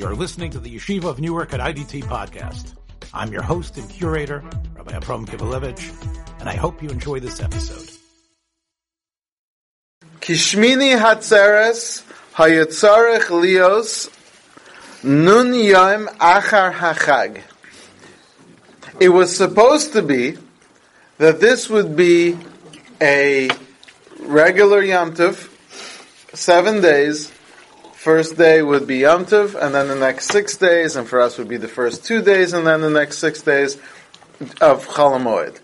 You're listening to the Yeshiva of Newark at IDT podcast. I'm your host and curator, Rabbi Abram Kibalevich, and I hope you enjoy this episode. Kishmini Hatzeres Hayatzarech Lios Nun Yom Achar Hachag. It was supposed to be that this would be a regular Yom Tov, seven days. First day would be Yom Tov, and then the next six days, and for us would be the first two days, and then the next six days of Chol Hamoed.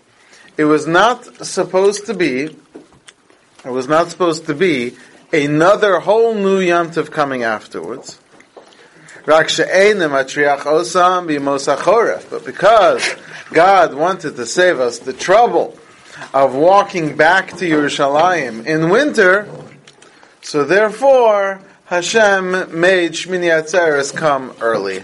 It was not supposed to be, it was not supposed to be another whole new Yom Tov coming afterwards. But because God wanted to save us the trouble of walking back to Yerushalayim in winter, so therefore Hashem made Shmini Atzeres come early.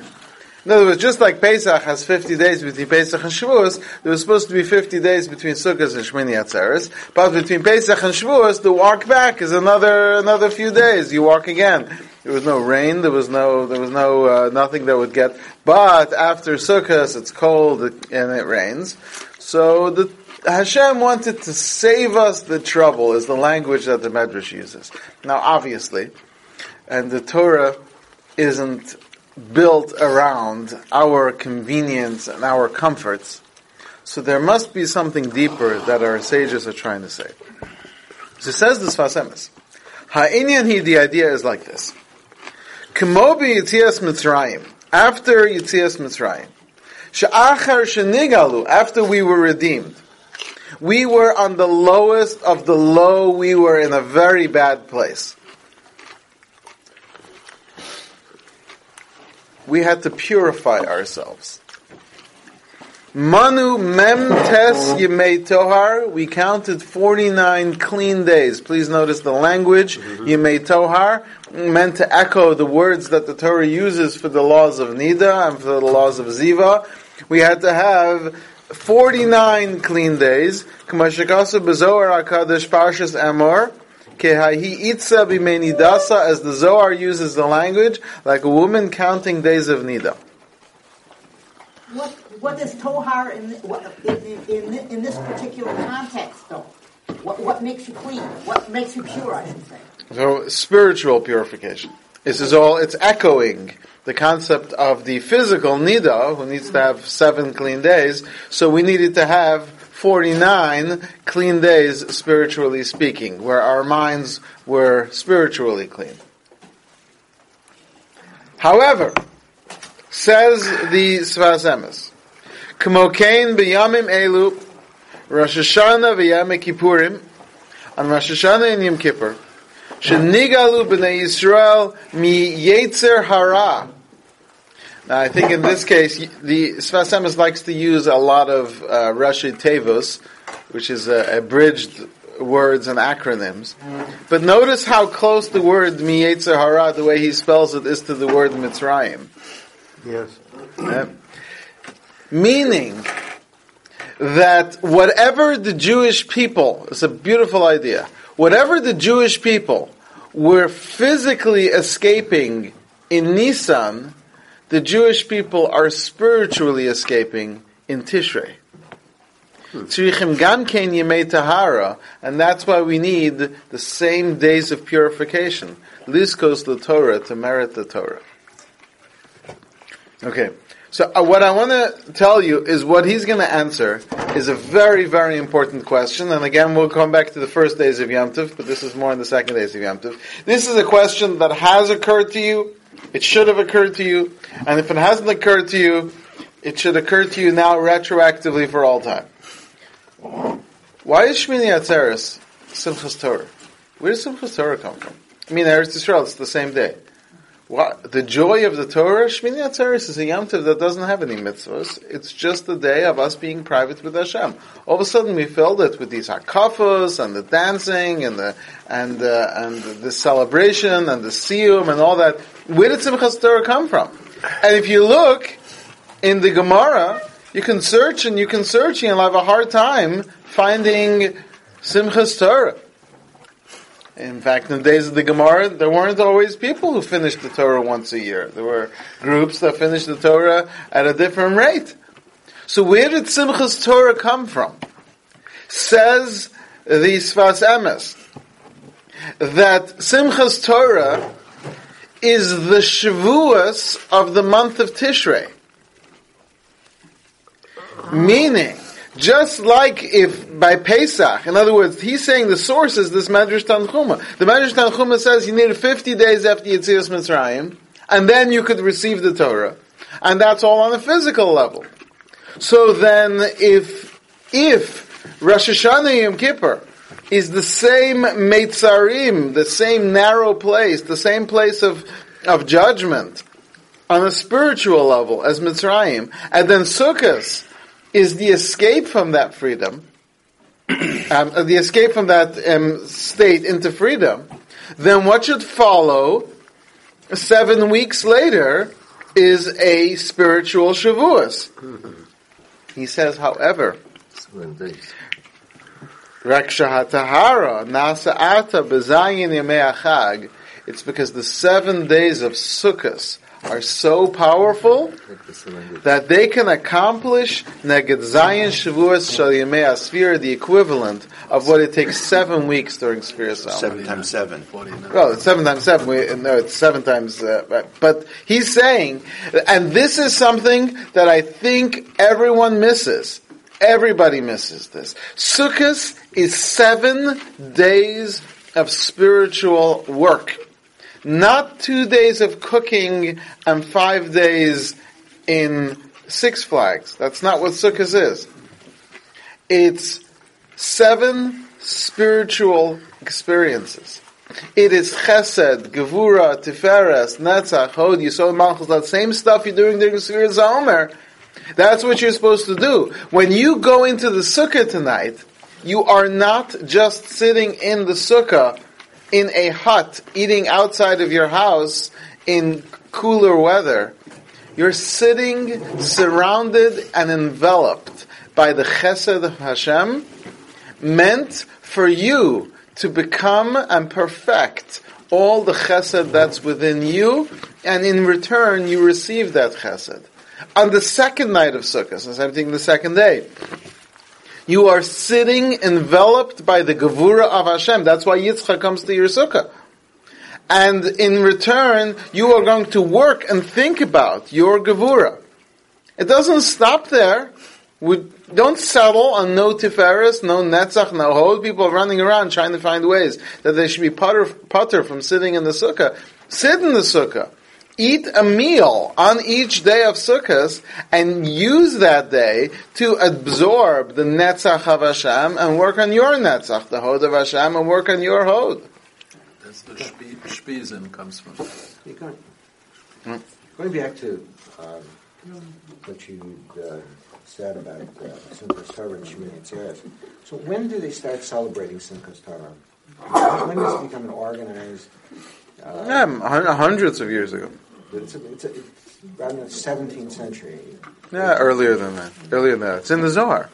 In other words, just like Pesach has 50 days between Pesach and Shavuos, there was supposed to be 50 days between Sukkot and Shmini Atzeres, but between Pesach and Shavuos, the walk back is another, another few days. You walk again. There was no rain, there was no, there was no, uh, nothing that would get, but after Sukkot, it's cold and it rains. So the Hashem wanted to save us the trouble is the language that the Medrash uses. Now obviously, and the Torah isn't built around our convenience and our comforts. So there must be something deeper that our sages are trying to say. So says this Sfas Emes. Ha'inyan he, the idea is like this. K'mobi Yitzias Mitzrayim. After Yitzias Mitzrayim. Sha'achar shenigalu. After we were redeemed. We were on the lowest of the low. We were in a very bad place. We had to purify ourselves. Manu mem tes yemei tohar. We counted 49 clean days. Please notice the language. Mm-hmm. Yemei tohar meant to echo the words that the Torah uses for the laws of Nida and for the laws of Ziva. We had to have 49 clean days. Kamashikasa bezoar akadosh parshas emor. Kehahi itza b'mei nidasa, as the Zohar uses the language, like a woman counting days of Nida. What, what is Tohar in, in, in, in, this particular context, though? What, what makes you clean? What makes you pure, I should say? So, spiritual purification. This is all, it's echoing the concept of the physical Nida, who needs to have seven clean days, so we needed to have 49 clean days, spiritually speaking, where our minds were spiritually clean. However, says the Sfas Emes, Kmokain b'yamim elu, Rosh Hashanah v'yam Kippurim, on Rosh Hashanah and Yom Kippur, shenigalu b'nei Yisrael mi yetzer hara, now, I think in this case, the Sfas Emes likes to use a lot of uh, Rashi Tevos, which is uh, abridged words and acronyms. But notice how close the word Miyetzer Hara, the way he spells it, is to the word Mitzrayim. Yes. Yeah. Meaning that whatever the Jewish people, it's a beautiful idea, whatever the Jewish people were physically escaping in Nisan, the Jewish people are spiritually escaping in Tishrei. Tzrichim gam ken yemei tahara, and that's why we need the same days of purification. Liskos the Torah to merit the Torah. Okay, so uh, what I want to tell you is what he's going to answer is a very, very important question. And again, we'll come back to the first days of Yom Tov, but this is more in the second days of Yom Tov. This is a question that has occurred to you it should have occurred to you, and if it hasn't occurred to you, it should occur to you now retroactively for all time. Why is Shmini Atzeres Simchas Torah? Where does Simchas Torah come from? I mean, Eretz Yisrael, it's the same day. What, the joy of the Torah, Shmini Atzeres is a Yom Tov that doesn't have any mitzvahs. It's just the day of us being private with Hashem. All of a sudden, we filled it with these hakafos and the dancing and the and and the celebration and the siyum and all that. Where did Simchas Torah come from? And if you look in the Gemara, you can search and you can search and you'll have a hard time finding Simchas Torah. In fact, in the days of the Gemara, there weren't always people who finished the Torah once a year. There were groups that finished the Torah at a different rate. So where did Simchas Torah come from? Says the Sfas Emes that Simchas Torah is the Shavuos of the month of Tishrei. Meaning, just like if by Pesach, in other words, he's saying the source is this Medrash Tanchuma. The Medrash Tanchuma says you needed 50 days after Yitzias Mitzrayim, and then you could receive the Torah. And that's all on a physical level. So then, if, if Rosh Hashanah Yom Kippur is the same Meitzarim, the same narrow place, the same place of, of judgment, on a spiritual level as Mitzrayim, and then Sukkot is the escape from that freedom, um, the escape from that um, state into freedom, then what should follow seven weeks later is a spiritual Shavuos. He says, however, Rakshahatahara Nasa'ata Bezayin Yemei Achag, it's because the seven days of Sukkot are so powerful that they can accomplish Neged Zayin Shavuos Shal Yemei the equivalent of what it takes seven weeks during Sfira Seven times seven. Well, it's seven times seven. We, no, it's seven times. Uh, but he's saying, and this is something that I think everyone misses. Everybody misses this. Sukkot is seven days of spiritual work. Not two days of cooking and five days in Six Flags. That's not what Sukkot is. It's seven spiritual experiences. It is Chesed, Gevura, Tiferes, Netzach, Hod, Yisod, Malchus, that same stuff you're doing during Sfiras Omer. That's what you're supposed to do. When you go into the Sukkah tonight, you are not just sitting in the Sukkah in a hut, eating outside of your house in cooler weather. You're sitting surrounded and enveloped by the chesed of Hashem, meant for you to become and perfect all the chesed that's within you, and in return you receive that chesed. On the second night of Sukkot, so same thing the second day, you are sitting enveloped by the Gevura of Hashem. That's why Yitzchak comes to your sukkah. And in return, you are going to work and think about your Gevura. It doesn't stop there. We don't settle on no Tiferes, no Netzach, no Hod. People running around trying to find ways that they should be putter, putter from sitting in the sukkah. Sit in the sukkah eat a meal on each day of Sukkot and use that day to absorb the Netzach of Hashem and work on your Netzach, the Hod of Hashem, and work on your Hod. That's the Ushpizin comes from. Going, hmm? going back to um, what you uh, said about uh, Simchas Torah and Shemini Atzeres. So when do they start celebrating Simchas Torah? When does it become an organized uh, yeah, hundreds of years ago. It's, a, it's, a, it's around the 17th century. Yeah, earlier than that. Earlier than that. It's in the Zohar.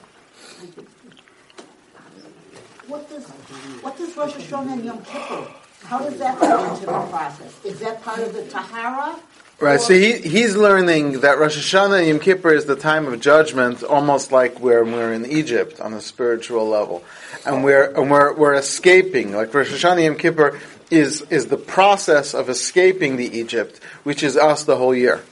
What does, what does Rosh Hashanah and Yom Kippur, how does that fit into the process? Is that part of the Tahara? Right, so he, he's learning that Rosh Hashanah and Yom Kippur is the time of judgment, almost like where we're in Egypt on a spiritual level. And we're, and we're, we're escaping, like Rosh Hashanah and Yom Kippur is, is the process of escaping the Egypt, which is us the whole year.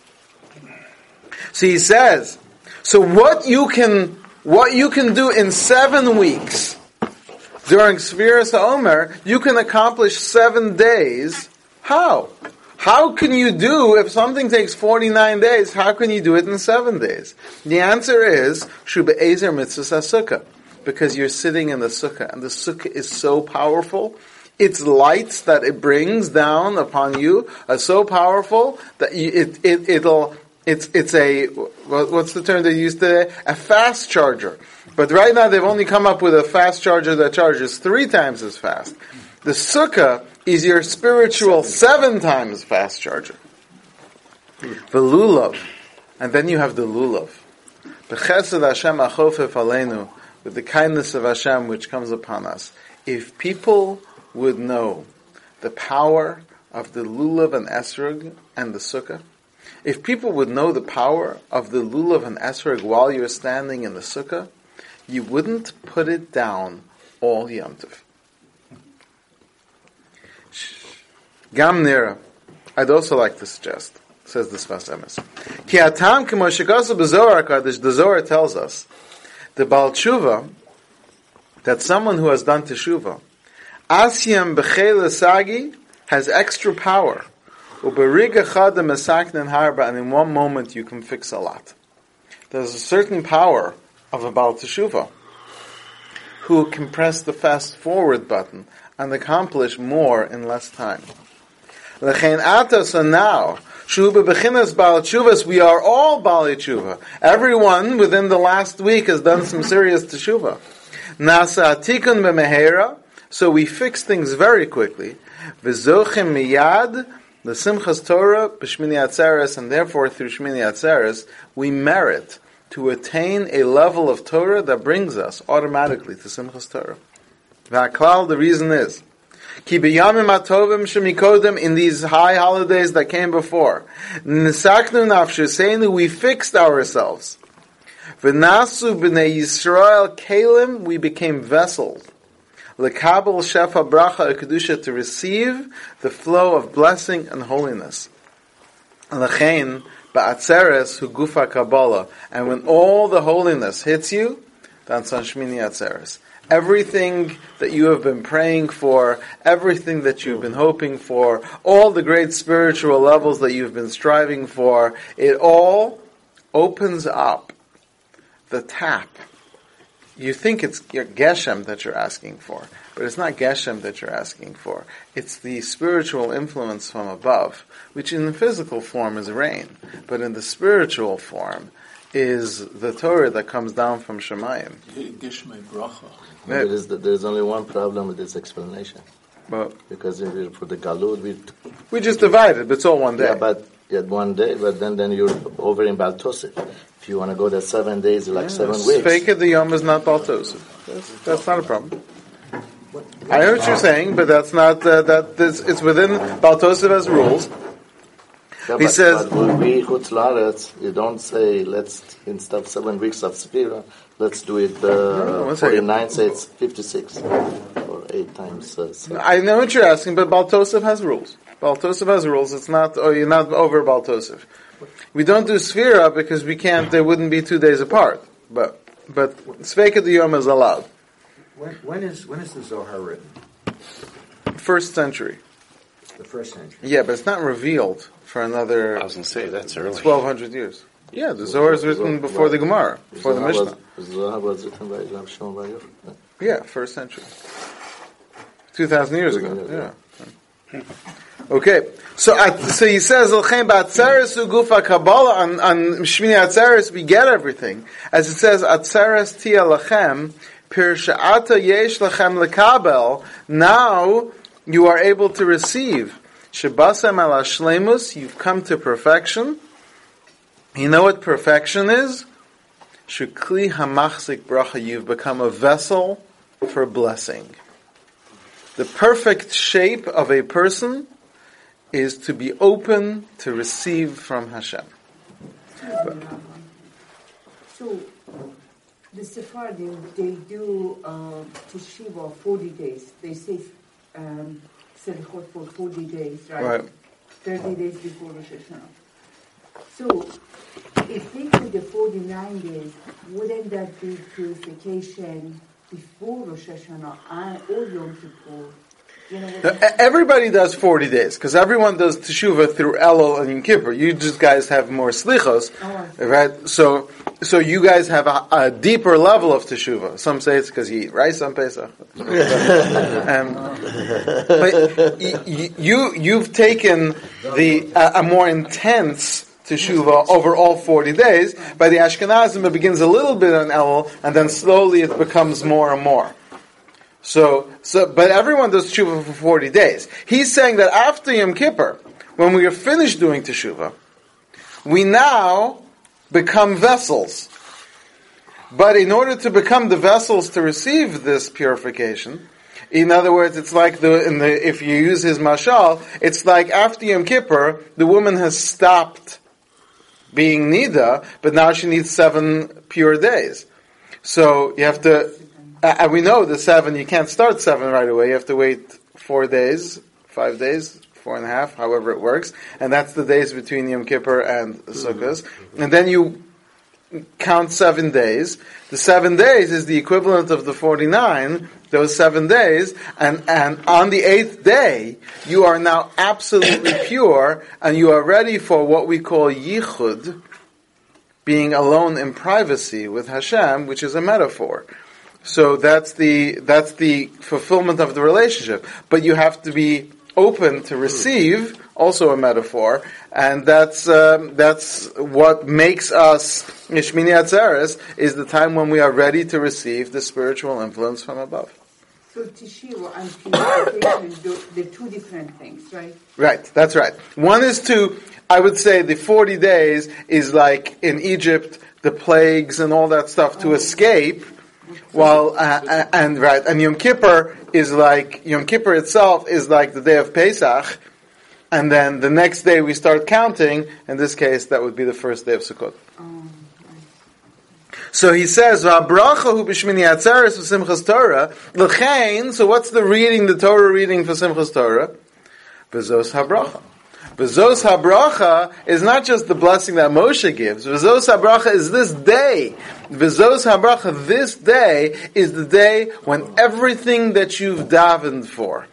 So he says, so what you can, what you can do in seven weeks during Sfiras Omer, you can accomplish seven days. How? How can you do, if something takes 49 days, how can you do it in seven days? The answer is, Shuba Ezer Mitzvah Sukkah. Because you're sitting in the sukkah, and the sukkah is so powerful its lights that it brings down upon you are so powerful that you, it, it, it'll, it's, it's a, what's the term they use today? A fast charger. But right now they've only come up with a fast charger that charges three times as fast. The sukkah is your spiritual seven times fast charger. The lulav. And then you have the lulav. B'chesed Hashem achofef aleinu. With the kindness of Hashem which comes upon us. If people would know the power of the lulav and esrog and the sukkah, if people would know the power of the lulav and esrog while you're standing in the sukkah, you wouldn't put it down all Yom Tov. Gam Nira, I'd also like to suggest, says the Sfas Emes. Ki atam k'mo shekasu b'zohar HaKadosh, the Zohar tells us, the Baal Tshuva, that someone who has done Teshuvah, Asyam b'chele sagi, has extra power. And in one moment you can fix a lot. There's a certain power of a Baal Teshuvah who can press the fast forward button and accomplish more in less time. Lechein ata, so now, Shuba bechinas Baal Teshuvas, we are all Baal Teshuva. Everyone within the last week has done some serious Teshuva. Nasa atikun b'mehera, so we fix things very quickly. V'zochim miyad, the Simchas Torah, b'shmini atzeres, and therefore through Shmini Atzeres, we merit to attain a level of Torah that brings us automatically to Simchas Torah. V'aklal, the reason is, Ki b'yamim atovim shemikodim in these high holidays that came before. Nisaknu nafsheseinu, we fixed ourselves. V'nasu b'nei Yisrael kalim, we became vessels. Lekabel shefa bracha kedusha to receive the flow of blessing and holiness. Lechein ba'atzeres hu gufa kabbalah. And when all the holiness hits you, that's on Shmini Atzeres. Everything that you have been praying for, everything that you've been hoping for, all the great spiritual levels that you've been striving for, it all opens up the tap. You think it's your Geshem that you're asking for, but it's not Geshem that you're asking for. It's the spiritual influence from above, which in the physical form is rain, but in the spiritual form is the Torah that comes down from Shemayim. Gishmei bracha. There is, there is only one problem with this explanation. But Because if we- for the Galud, we, we just divided, it's all one day. yeah, but yet one day, but then, then you're over in Baltosif. If you want to go there seven days, like seven weeks. Fake the Yom is not Baltosif. That's, that's not a problem. I know what you're saying, but that's not uh, that. This, it's within Baltosif has rules. Yeah, He but, says- but we Chutz you don't say let's instead of seven weeks of Sefira, let's do it no, uh, 49, say it's 56 or eight times. Uh, seven. I know what you're asking, but Baltosif has rules. Baltosif has rules. It's not. Oh, you're not over Baltosif. We don't do Sfira because we can't. They wouldn't be two days apart. But but Sveika the Yom is allowed. When, when is when is the Zohar written? First century. The first century. Yeah, but it's not revealed for another I was going to say, that's early. twelve hundred years. Yeah, the Zohar is written before the Gemara, before the Zohar was- Mishnah. Zohar was written by Rav Shimon Bar Yochai. Yeah, first century. Two thousand years ago. Yeah. Okay, so at, so he says "L'chein ba'atzeres ugufa kabbalah on on Shmini Atzeres we get everything. As it says Atzeres tia lachem pir she'ata yesh lachem lekabel now you are able to receive. Shebasem al shlemus you've come to perfection. You know what perfection is? Shukli hamachzik bracha you've become a vessel for blessing. The perfect shape of a person is to be open to receive from Hashem. So, the Sephardim, they do uh, Teshiva 40 days. They say um, for 40 days, right? Right. 30 days before Rosh Hashanah. So, if they do the 49 days, wouldn't that be purification before Rosh Hashanah or Yom Kippur? You know Now, Everybody does 40 days, because everyone does teshuva through Elul and Yom Kippur. You just guys have more slichos, Oh. right? So, so you guys have a, a deeper level of teshuva. Some say it's because you eat rice on Pesach. um, but y- y- you, you've taken the, a, a more intense teshuva over all 40 days. By the Ashkenazim, it begins a little bit on Elul, and then slowly it becomes more and more. So, so, but everyone does teshuva for 40 days. He's saying that after Yom Kippur, when we are finished doing teshuva, we now become vessels. But in order to become the vessels to receive this purification, In other words, it's like the, the if you use his mashal, it's like after Yom Kippur, the woman has stopped being nida, but now she needs seven pure days. So you have to, Uh, and we know the seven, you can't start seven right away. You have to wait four days, five days, four and a half, however it works, and that's the days between Yom Kippur and Sukkot. Mm-hmm. And then you count seven days. The seven days is the equivalent of the 49, those seven days, and, and on the eighth day, you are now absolutely pure, and you are ready for what we call yichud, being alone in privacy with Hashem, which is a metaphor. So that's the, that's the fulfillment of the relationship. But you have to be open to receive, also a metaphor, and that's um, that's what makes us Shmini Atzeres is the time when we are ready to receive the spiritual influence from above. So Teshuvah and purification, they're two different things, right? Right, that's right. One is to, I would say, the forty days is like in Egypt, the plagues and all that stuff to escape. While uh, uh, and right, and Yom Kippur is like Yom Kippur itself is like the day of Pesach, and then the next day we start counting. In this case, that would be the first day of Sukkot. So he says, "V'abracha hu b'shmini atzeres v'simchas Torah." L'chein. So what's the reading? The Torah reading for Simchas Torah? V'zos habracha. V'zos habracha is not just the blessing that Moshe gives. V'zos habracha is this day. V'zos habracha, this day is the day when everything that you've davened for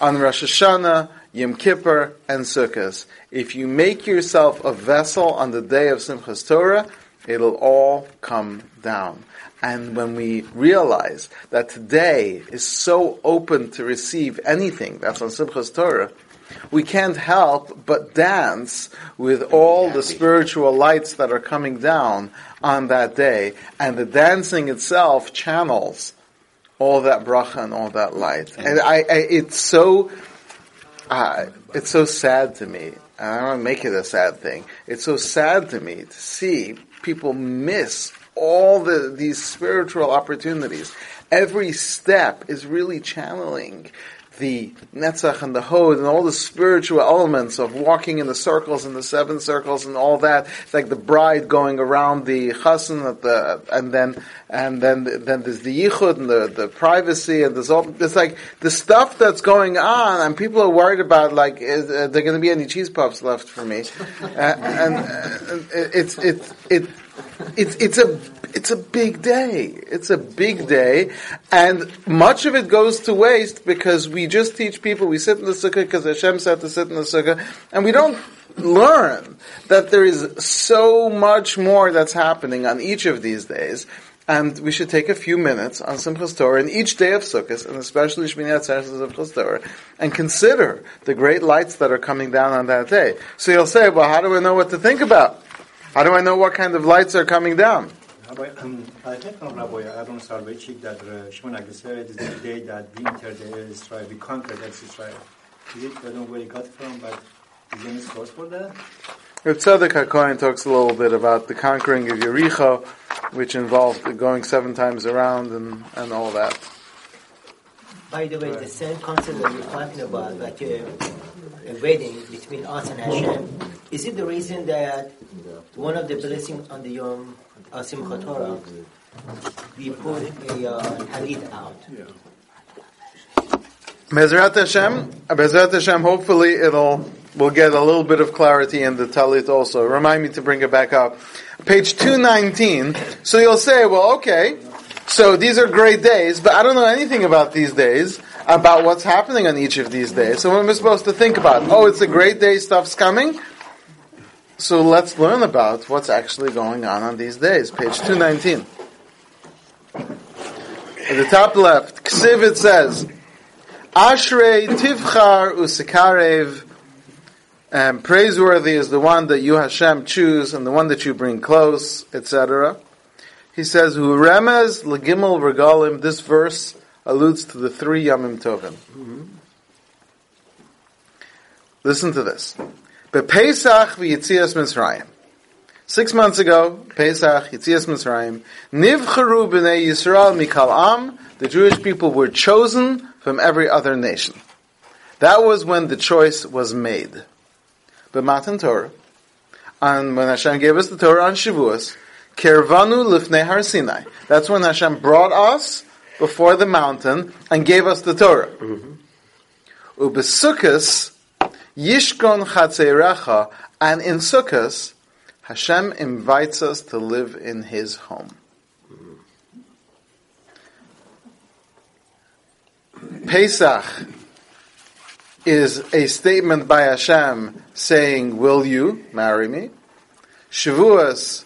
on Rosh Hashanah, Yom Kippur, and Sukkot, if you make yourself a vessel on the day of Simchas Torah, it'll all come down. And when we realize that today is so open to receive anything that's on Simchas Torah, we can't help but dance with all the spiritual lights that are coming down on that day. And the dancing itself channels all that bracha and all that light. And I, I it's so, uh, it's so sad to me. And I don't make it a sad thing. It's so sad to me to see people miss all the, these spiritual opportunities. Every step is really channeling the Netzach and the Hod and all the spiritual elements of walking in the circles and the seven circles and all that. It's like the bride going around the chassan at the, and then, and then, then there's the yichud and the, the privacy and there's all, it's like the stuff that's going on and people are worried about like, is uh, there going to be any cheese puffs left for me? uh, and uh, it's, it's, it, it's it's a it's a big day. It's a big day, and much of it goes to waste because we just teach people. We sit in the sukkah because Hashem said to sit in the sukkah, and we don't learn that there is so much more that's happening on each of these days. And we should take a few minutes on Simchas Torah and each day of Sukkot, and especially Shmini Atzeres of Simchas Torah, and consider the great lights that are coming down on that day. So you'll say, well, how do I know what to think about? How do I know what kind of lights are coming down? Rabbi, um, I heard from Rabbi Aaron Soloveitchik that uh, Shimon Aguilera is the day that we entered the Israel, we conquered Eretz Israel. Is it, I don't know where he got from, but is there any source for that? Rav Tzadok HaKohen talks a little bit about the conquering of Yericho, which involved going seven times around and, and all that. By the way, the same concept that you're talking about, like a, a wedding between us and Hashem, is it the reason that one of the blessings on the Yom uh, Simchat Torah, we put a uh, out? Bezrat Hashem, Bezrat Hashem, hopefully it'll, we'll get a little bit of clarity in the Talit also. Remind me to bring it back up. Page 219. So you'll say, well, okay, so these are great days, but I don't know anything about these days, about what's happening on each of these days. So what am I supposed to think about? Oh, it's a great day, stuff's coming. So let's learn about what's actually going on on these days. Page 219. At the top left, Ksiv it says, Ashrei tivchar usikarev, and praiseworthy is the one that you Hashem choose and the one that you bring close, etc. He says, "Hu remez legimel regalim." This verse alludes to the three Yamim Tovim. Mm-hmm. Listen to this: Bepesach v'yitzias Mitzrayim. Six months ago, Pesach, Yitzias Mitzrayim, Nivcharu b'nei Yisrael mikal am, the Jewish people were chosen from every other nation. That was when the choice was made. But Matan Torah, and when Hashem gave us the Torah on Shavuos, Kervanu lifnei Har Sinai. That's when Hashem brought us before the mountain and gave us the Torah. Mm-hmm. Ubesukkos Yishkon Chatzeirecha, and in Sukkos, Hashem invites us to live in His home. Pesach is a statement by Hashem saying, Will you marry me? Shavuos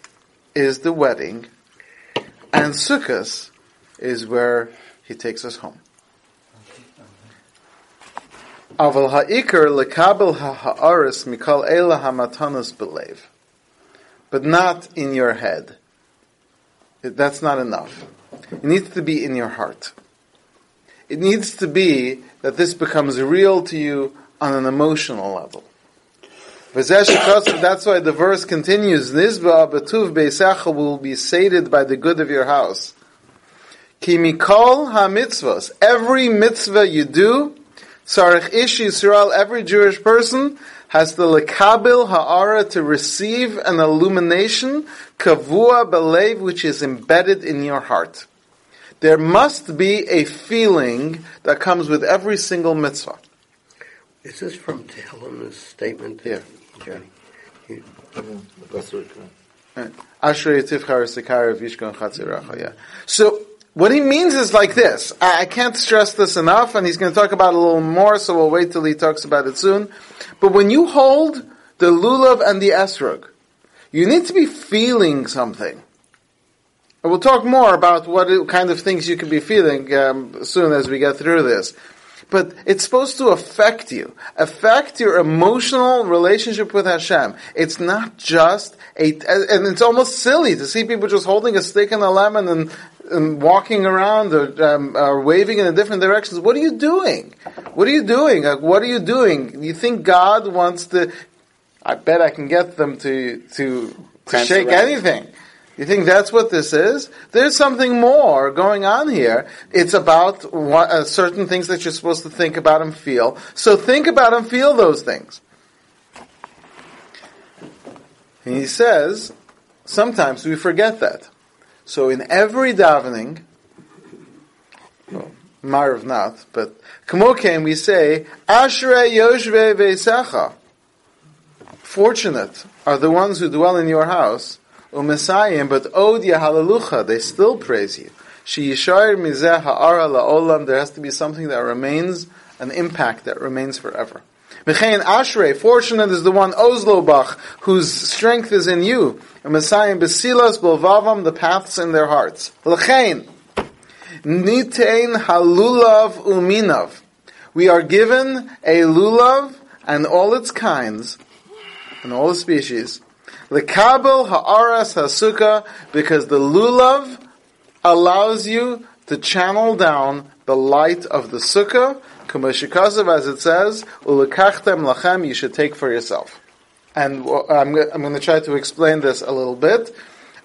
is the wedding, and Sukkot is where he takes us home. Aval lekabel ha'aris mikal ela hamatanas belev. But not in your head. That's not enough. It needs to be in your heart. It needs to be that this becomes real to you on an emotional level. That's why the verse continues, Nizba betuv beisacha will be sated by the good of your house. Kimikol ha-mitzvahs, every mitzvah you do, Sarich Ish Yisrael, every Jewish person has the lekabil ha'ara to receive an illumination, kavua belev, which is embedded in your heart. There must be a feeling that comes with every single mitzvah. Is this from Tehillim's statement? Yeah. Okay. Ashrei tivchar sekar vishkon chatziracha. Oh, yeah. So what he means is like this. I, I can't stress this enough, and he's going to talk about it a little more. So we'll wait till he talks about it soon. But when you hold the lulav and the esrog, you need to be feeling something. And we'll talk more about what kind of things you could be feeling um, soon as we get through this. But it's supposed to affect you, affect your emotional relationship with Hashem. It's not just a, and it's almost silly to see people just holding a stick and a lemon and, and walking around or, um, or waving in different directions. What are you doing? What are you doing? Like, what are you doing? You think God wants to? I bet I can get them to to, to shake around. anything. You think that's what this is? There's something more going on here. It's about what, uh, certain things that you're supposed to think about and feel. So think about and feel those things. And he says, sometimes we forget that. So in every davening, well, Marv not, but Kamokem we say, Ashrei Yoshve Veisecha. Fortunate are the ones who dwell in your house, Umesayim, but Od Hallelujah, they still praise you. She Yishayir Mizeh Ha'ara La'olam, there has to be something that remains, an impact that remains forever. Mechayin Ashrei, fortunate is the one Ozlobach, whose strength is in you. Messiah Besilas Bolvavam, the paths in their hearts. Lechain, Nitein Halulav Uminav. We are given a lulav and all its kinds, and all the species. Lekabel Ha'aras Hasuka, because the lulav allows you to channel down the light of the sukkah, Kamashikazav, as it says, Ulekachtem lachem, you should take for yourself. And I'm, I'm going to try to explain this a little bit.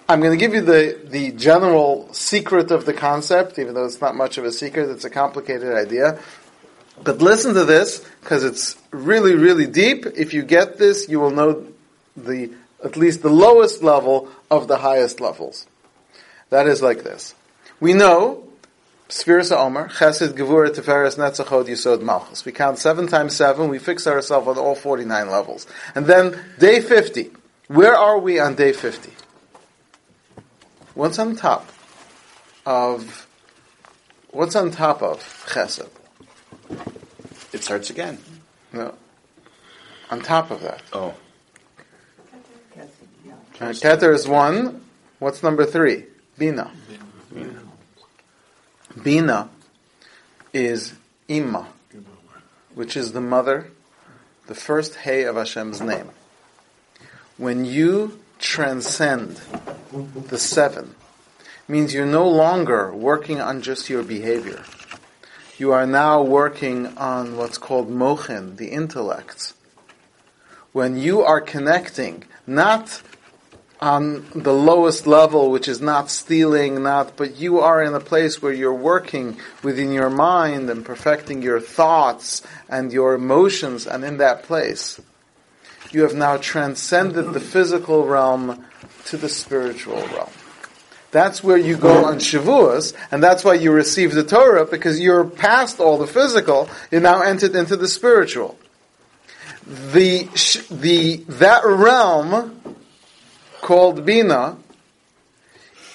I'm going to give you the, the general secret of the concept, even though it's not much of a secret, it's a complicated idea. But listen to this, because it's really, really deep. If you get this, you will know the, at least the lowest level of the highest levels. That is like this. We know Sfiras Omer, Chesed, Gevura, Tiferes, Netzachot, Yisod, Malchus. We count seven times seven, we fix ourselves on all 49 levels. And then, day 50. Where are we on day 50? What's on top of, what's on top of Chesed? It starts again. No. On top of that. Oh. Uh, Keter is one. What's number three? Bina. Bina is Imma, which is the mother, the first Hey of Hashem's name. When you transcend the seven, means you're no longer working on just your behavior. You are now working on what's called mochin, the intellects. When you are connecting, not on the lowest level, which is not stealing, not, but you are in a place where you're working within your mind and perfecting your thoughts and your emotions, and in that place, you have now transcended the physical realm to the spiritual realm. That's where you go on Shavuos, and that's why you receive the Torah, because you're past all the physical, you now entered into the spiritual. The, the, that realm, called Bina,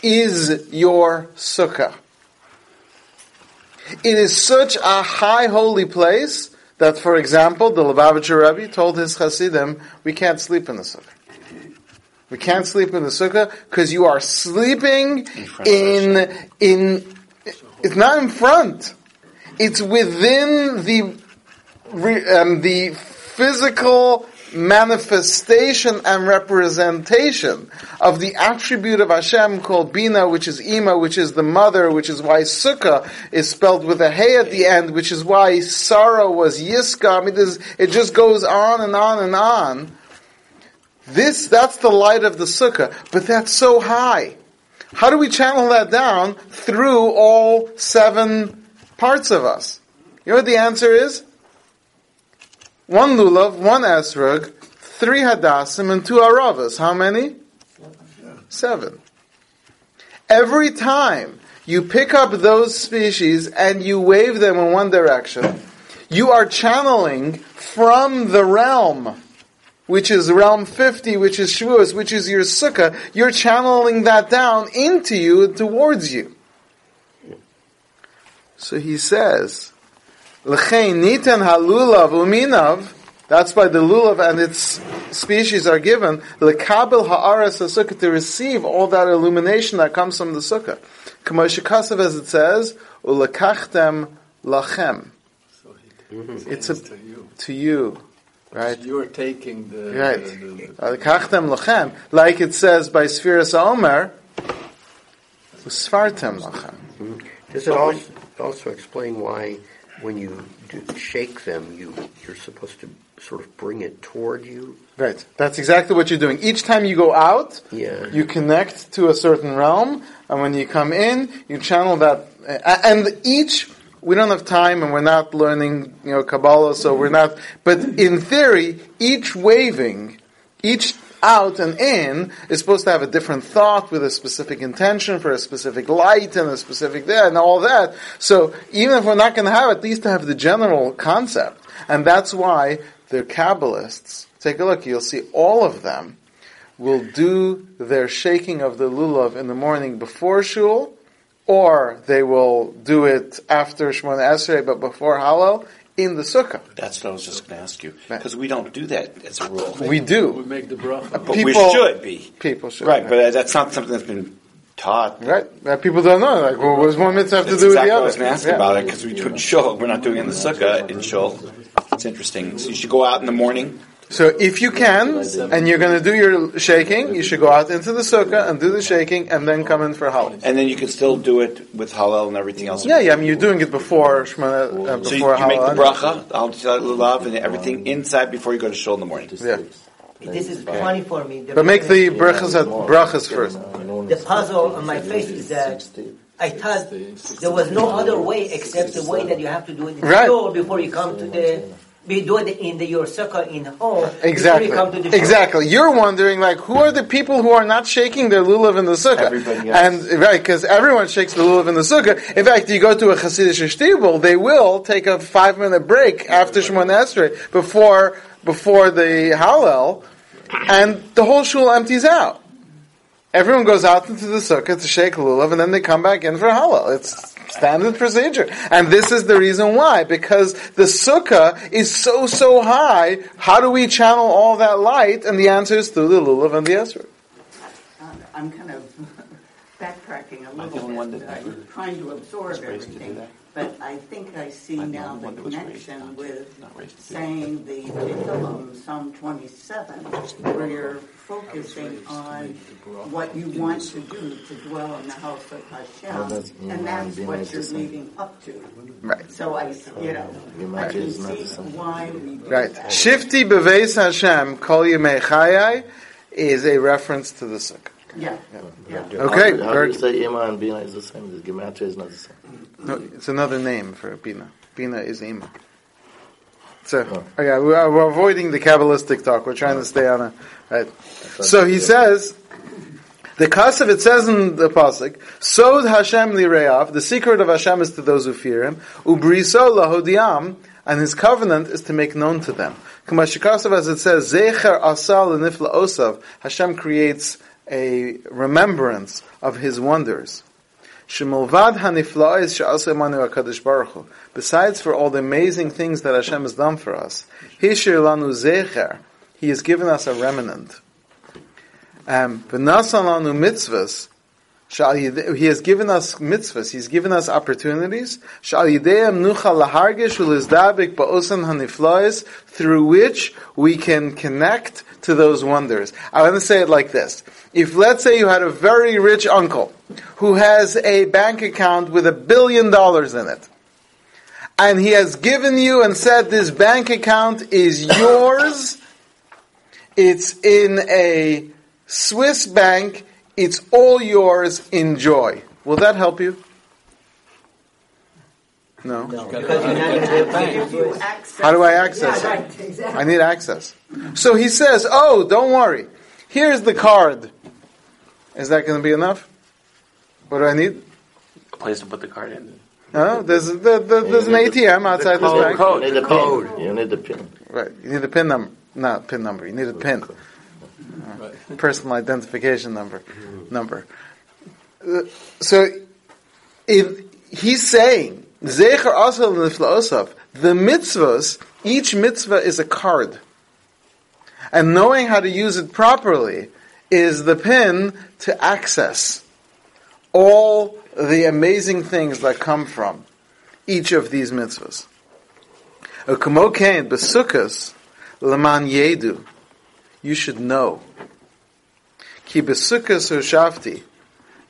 is your sukkah. It is such a high holy place that, for example, the Lubavitcher Rebbe told his Hasidim, we can't sleep in the sukkah. We can't sleep in the sukkah because you are sleeping in, in, it's not in front. It's within the, um, the physical manifestation and representation of the attribute of Hashem called Bina, which is Ima, which is the mother, which is why Sukkah is spelled with a Hey at the end, which is why Sarah was Yiska. I mean, this, it just goes on and on and on. This, that's the light of the Sukkah, but that's so high. How do we channel that down through all seven parts of us? You know what the answer is? One lulav, one esrog, three hadassim, and two aravas. How many? Seven. Every time you pick up those species and you wave them in one direction, you are channeling from the realm, which is realm 50, which is Shavuos, which is your sukkah, you're channeling that down into you, and towards you. So he says, L'chein nitan halulav uminav. That's why the lulav and its species are given lekabel haaras sukkah to receive all that illumination that comes from the sukkah. Kamosh as it says, ulekachtem lachem. Mm-hmm. It's a, to you. to you, right? You're taking the Right. Lekachtem lachem, like it says by Sfiras Omer, usfartem lachem. Does it also, also explain why when you do shake them, you, you're supposed to sort of bring it toward you? Right. That's exactly what you're doing. Each time you go out, Yeah. you connect to a certain realm, and when you come in, you channel that. a- And each, we don't have time, and we're not learning, you know, Kabbalah, so we're not. But in theory, each waving, each out and in is supposed to have a different thought with a specific intention for a specific light and a specific there and all that. So even if we're not going to have, it, at least to have the general concept, and that's why the Kabbalists. Take a look; you'll see all of them will do their shaking of the lulav in the morning before shul, or they will do it after Shemona Esrei, but before Hallel in the sukkah. That's what I was just going to ask you. Because we don't do that as a rule. We do. We make the bracha. But we should be. People should. Right, but that's not something that's been taught. Right. That people don't know. Like, well, what does one mitzvah have to That's do with exactly the what I was going to ask Yeah. about it because we do in shul. We're not doing it in the sukkah in shul. It's interesting. So you should go out in the morning. So if you can, and you're going to do your shaking, you should go out into the sukkah and do the shaking, and then come in for Hallel. And then you can still do it with Hallel and everything else. Yeah, yeah. I mean, you're doing it before Shemona, uh, So you, before you make the Hallel. bracha, Al lulav, and everything inside before you go to shul in the morning. Yeah. This is funny for me. The But make the reason- brachas at brachas first. The puzzle on my face is that I thought there was no other way except the way that you have to do it in Right. store before you come to the. We do it in the your sukkah in the home Exactly. you come to the Exactly. You're wondering, like, who are the people who are not shaking their lulav in the sukkah? Everybody else. And right, because everyone shakes the lulav in the sukkah. In fact, you go to a Hasidic shtibel, they will take a five minute break after Shemona Esrei before before the Hallel, and the whole shul empties out. Everyone goes out into the sukkah to shake lulav, and then they come back in for Hallel. It's standard procedure. And this is the reason why, because the sukkah is so, so high, how do we channel all that light? And the answer is through the lulav and the esrog. Uh, I'm kind of backtracking a little only one bit. that I'm trying to absorb raised to everything. that? But I think I see I'm the now only the one that was raised connection not- with not raised to do saying the Tehillim, Psalm 27, where you're focusing on what you want to do to dwell in the house of Hashem, and that's what you're leading up to. Right. So I, you know, I can see why we do Right. that. Shifti beveis Hashem kol yemei chayai is a reference to the sukkah. Yeah. yeah. Okay, How, do- how do very- you say Iman and Bina is the same? The Gematria is not the same. No, it's another name for Bina. Bina is Ima. So, okay, we are, we're avoiding the Kabbalistic talk. We're trying to stay on a, right. So he says, the Kasav, it says in the Pasuk, Sod Hashem lireav, the secret of Hashem is to those who fear him, Ubriso lahodiam, and his covenant is to make known to them. Kamashikasav, as it says, Zecher asal nifla osav, Hashem creates a remembrance of his wonders. HaKadosh Baruch Hu. Besides for all the amazing things that Hashem has done for us, Hishir lanu zecher, He has given us a remnant. Um, V'nasan lanu mitzvahs, He has given us mitzvahs, He's given us opportunities, through which we can connect to those wonders. I want to say it like this. If let's say you had a very rich uncle who has a bank account with a billion dollars in it, and he has given you and said this bank account is yours, it's in a Swiss bank, it's all yours, enjoy. Will that help you? No. Because you're not going to be able to Give you do it. access. How do I access Yeah, it? exactly. I need access. So he says, oh, don't worry. Here's the card. Is that going to be enough? What do I need? A place to put the card in. Huh? There's, there, there- there's an ATM outside this bank. You need the pin. You need the pin. Right. You need a PIN number. Not PIN number. You need a PIN. Uh, personal identification number. Number. So, if he's saying, Zecher the mitzvahs, each mitzvah is a card. And knowing how to use it properly is the pin to access all the amazing things that come from each of these mitzvahs. Ukamokain besukas leman yedu. You should know. Ki besukas shafti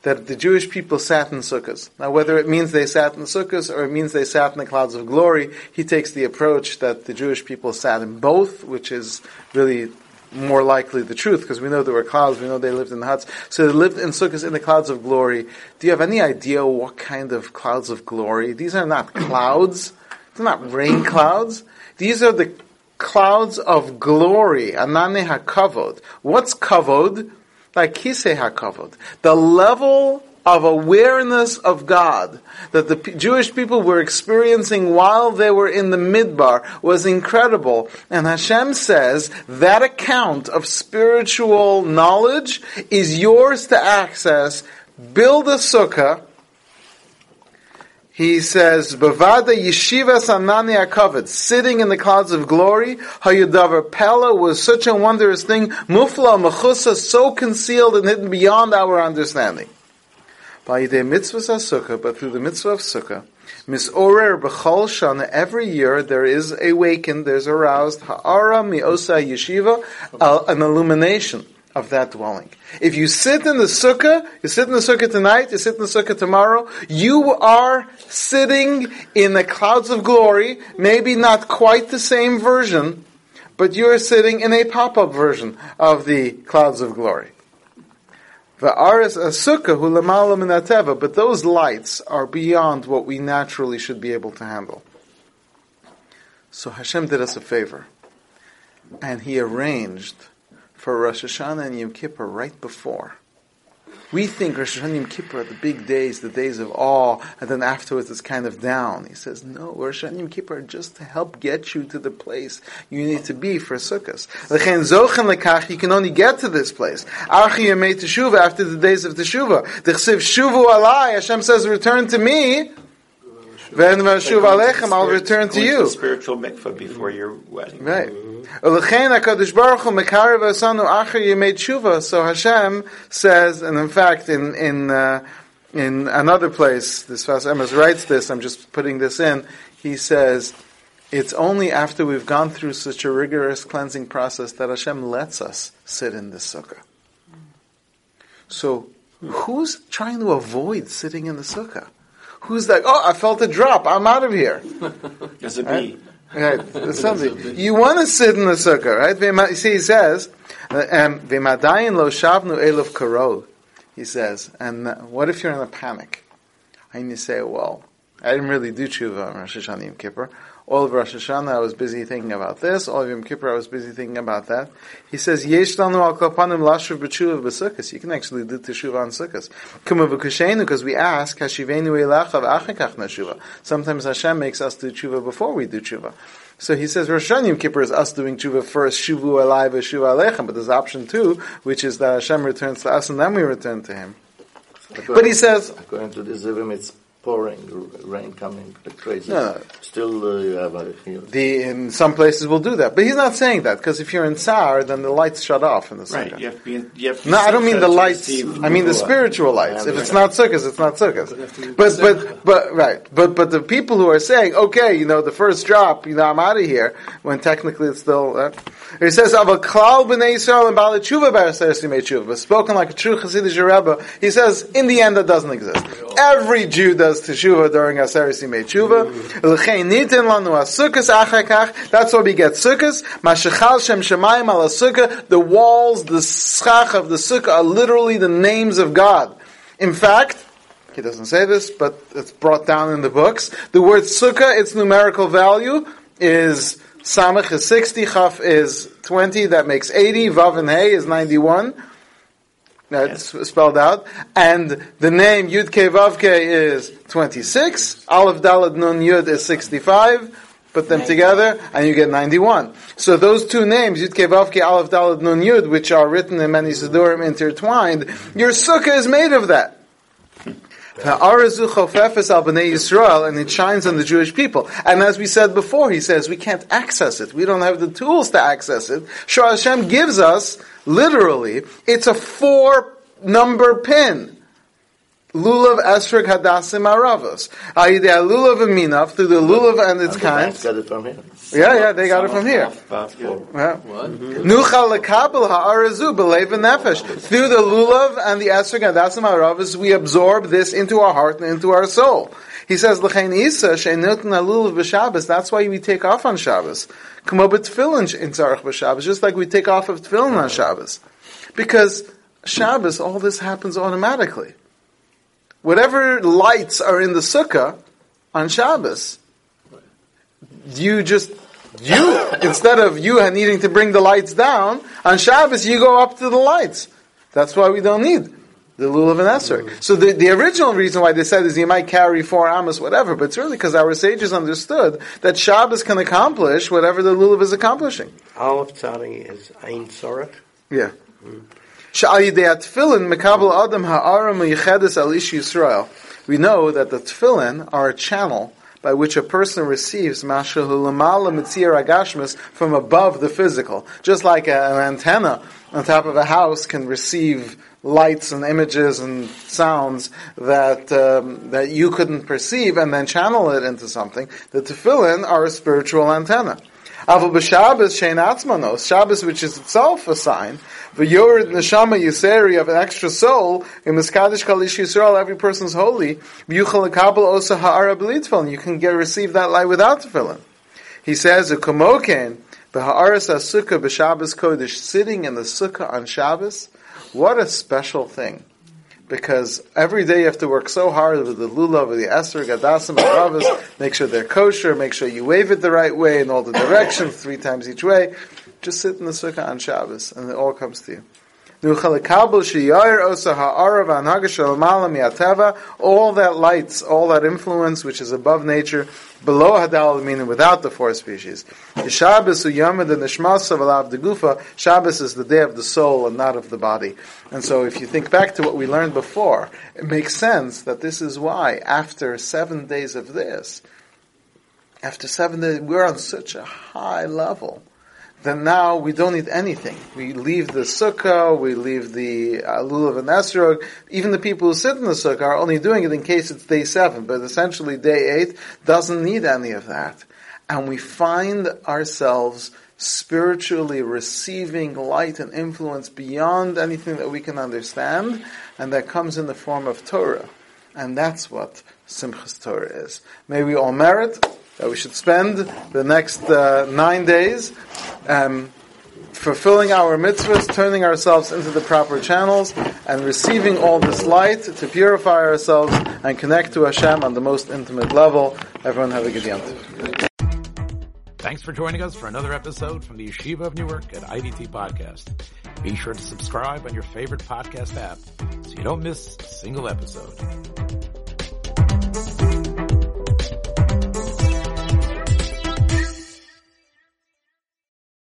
that the Jewish people sat in sukkahs. Now, whether it means they sat in sukkahs or it means they sat in the clouds of glory, he takes the approach that the Jewish people sat in both, which is really more likely the truth because we know there were clouds, we know they lived in the huts. So they lived in sukkahs in the clouds of glory. Do you have any idea what kind of clouds of glory? These are not clouds. They're not rain clouds. These are the clouds of glory. Anane hakavod. What's kavod? Hakavod. The level of awareness of God that the Jewish people were experiencing while they were in the midbar was incredible. And Hashem says that account of spiritual knowledge is yours to access. Build a sukkah. He says, Bavada Yeshiva Sanani Akavod, sitting in the clouds of glory, Hayudavar Pella was such a wondrous thing, Mufla Mechusa, so concealed and hidden beyond our understanding. By the mitzvah sukkah, but through the mitzvah of sukkah, misorer b'chol shana, every year there is awakened, there's aroused, ha'ara mi'osa yeshiva, an illumination of that dwelling. If you sit in the sukkah, you sit in the sukkah tonight, you sit in the sukkah tomorrow, you are sitting in the clouds of glory, maybe not quite the same version, but you are sitting in a pop-up version of the clouds of glory. The aris but those lights are beyond what we naturally should be able to handle. So Hashem did us a favor, and He arranged for Rosh Hashanah and Yom Kippur right before. We think Rosh Hashanah and Yom Kippur are the big days, the days of awe, and then afterwards it's kind of down. He says, no, Rosh Hashanah and Yom Kippur are just to help get you to the place you need to be for Sukkot. L'chein zochen lekach, you can only get to this place. Archi yemei teshuva, after the days of teshuva. D'chsiv shuvu alai, Hashem says, return to me. Alechem, I'll return to you. spiritual mikvah before your wedding. Right. Ulechein HaKadosh Baruch Hu mekarev asanu yemei tshuva. So Hashem says, and in fact, in in uh, in another place, this Sfas Emes writes this. I'm just putting this in. He says, it's only after we've gone through such a rigorous cleansing process that Hashem lets us sit in the sukkah. So, who's trying to avoid sitting in the sukkah? Who's like, oh, I felt a drop. I'm out of here. There's a bee. Right, something. You want to sit in the sukkah, right? You see, he says, uh, um, "V'madayin lo shavnu elov karol." He says, and uh, what if you're in a panic? And you say, "Well, I didn't really do tshuva on Rosh Hashanah Yom Kippur. All of Rosh Hashanah, I was busy thinking about this. All of Yom Kippur, I was busy thinking about that." He says, "Yesh lanu al kapanim lashuv b'tshuva b'sukkos." You can actually do teshuva on sukkos. V'kushenu, because we ask, "Hashivenu elachav achekach nashuva." Sometimes Hashem makes us do tshuva before we do tshuva. So he says Rosh Hashanah Yom Kippur is us doing tshuva first, shuvu alai v'shuva alechem. But there's option two, which is that Hashem returns to us and then we return to Him. But he says, according to the Zivim, it's pouring, rain coming crazy. No. Still, uh, you have a you know, the in some places will do that, but he's not saying that because if you're in Tsar, then the lights shut off in the sukkah. Right. You have to be. In, you have to No, I don't mean the lights. I mean the spiritual lights. If it's not sukkahs, it's not sukkahs. But but but right. But but the people who are saying, okay, you know, the first drop, you know, I'm out of here, when technically it's still. Uh, he says, "Av a klal b'nei Yisrael and ba'al tshuva b'aser tshuva." Spoken like a true Hasidic Rebbe, he says, in the end, that doesn't exist. Every Jew does teshuva during Aser simei tshuva. L'chein nitin lanu asukas achakach. That's why we get sukkahs. Mashachal shem shemayim al. The walls, the schach of the sukkah are literally the names of God. In fact, he doesn't say this, but it's brought down in the books. The word sukkah, its numerical value is samach is 60, chaf is 20, that makes 80, vav and hey is 91. That's spelled out. And the name Yud Ke Vav Ke is 26. Aleph Dalet Nun Yud is 65. Put them together and you get 91. So those two names, Yud Ke Vav Ke Aleph Dalet Nun Yud, which are written in many Sidurim intertwined, your sukkah is made of that. Ha'arazu chofefes al b'nei Yisrael, and it shines on the Jewish people. And as we said before, he says we can't access it. We don't have the tools to access it. Shor Hashem gives us, literally, it's a four number pin. Lulav esrog hadassim aravos. Ayidei lulav and minav, through the lulav and its kind. the banks kinds. got it from here. Yeah, yeah, they got it from here. Nuchal lekabel ha'arazu b'leiv nefesh. Through the lulav and the esrog and dasim ha'aravas, we absorb this into our heart and into our soul. He says, l'chein isa she'enotin lulav b'Shabbos. That's why we take off on Shabbos. Kamo b'tefillin in tzarech b'Shabbos, just like we take off of tefillin on Shabbos. Because Shabbos, all this happens automatically. Whatever lights are in the sukkah on Shabbos, you just you instead of you needing to bring the lights down on Shabbos, you go up to the lights. That's why we don't need the lulav and esrog. Mm. So the, the original reason why they said is you might carry four amos, whatever, but it's really because our sages understood that Shabbos can accomplish whatever the lulav is accomplishing. Aleph Tzadi is Ein Sorach. Yeah. Mm. Sha'al yidei tefillin mekabel adam ha'aram yichedes al ish We know that the tefillin are a channel by which a person receives agashmis from above the physical. Just like an antenna on top of a house can receive lights and images and sounds that um, that you couldn't perceive and then channel it into something. The tefillin are a spiritual antenna. Aval b'Shabbos shein atzmanos, Shabbos which is itself a sign, v'yored neshama yiseri of an extra soul, in miskadish kalish Yisrael, every person's holy, v'yuchal lekabel osa ha'ara b'litfilin, you can get receive that light without tefillin. He says, "Ukamoken b'ha'aras sukkah b'Shabbos kodesh," sitting in the sukkah on Shabbos. What a special thing! Because every day you have to work so hard with the lulav, with the esrog, adasim, and ravas, make sure they're kosher, make sure you wave it the right way in all the directions, three times each way. Just sit in the sukkah on Shabbos, and it all comes to you. All that lights, all that influence which is above nature, below hadal, meaning without the four species. Shabbos Shabbos is the day of the soul and not of the body. And so if you think back to what we learned before, it makes sense that this is why after seven days of this, after seven days, we're on such a high level then now we don't need anything. We leave the sukkah, we leave the uh, lulav and esrog. Even the people who sit in the sukkah are only doing it in case it's day seven, but essentially day eight doesn't need any of that. And we find ourselves spiritually receiving light and influence beyond anything that we can understand, and that comes in the form of Torah. And that's what Simchas Torah is. May we all merit that we should spend the next uh, nine days um, fulfilling our mitzvahs, turning ourselves into the proper channels, and receiving all this light to purify ourselves and connect to Hashem on the most intimate level. Everyone have a good Yom. Thanks for joining us for another episode from the Yeshiva of Newark at IDT Podcast. Be sure to subscribe on your favorite podcast app so you don't miss a single episode.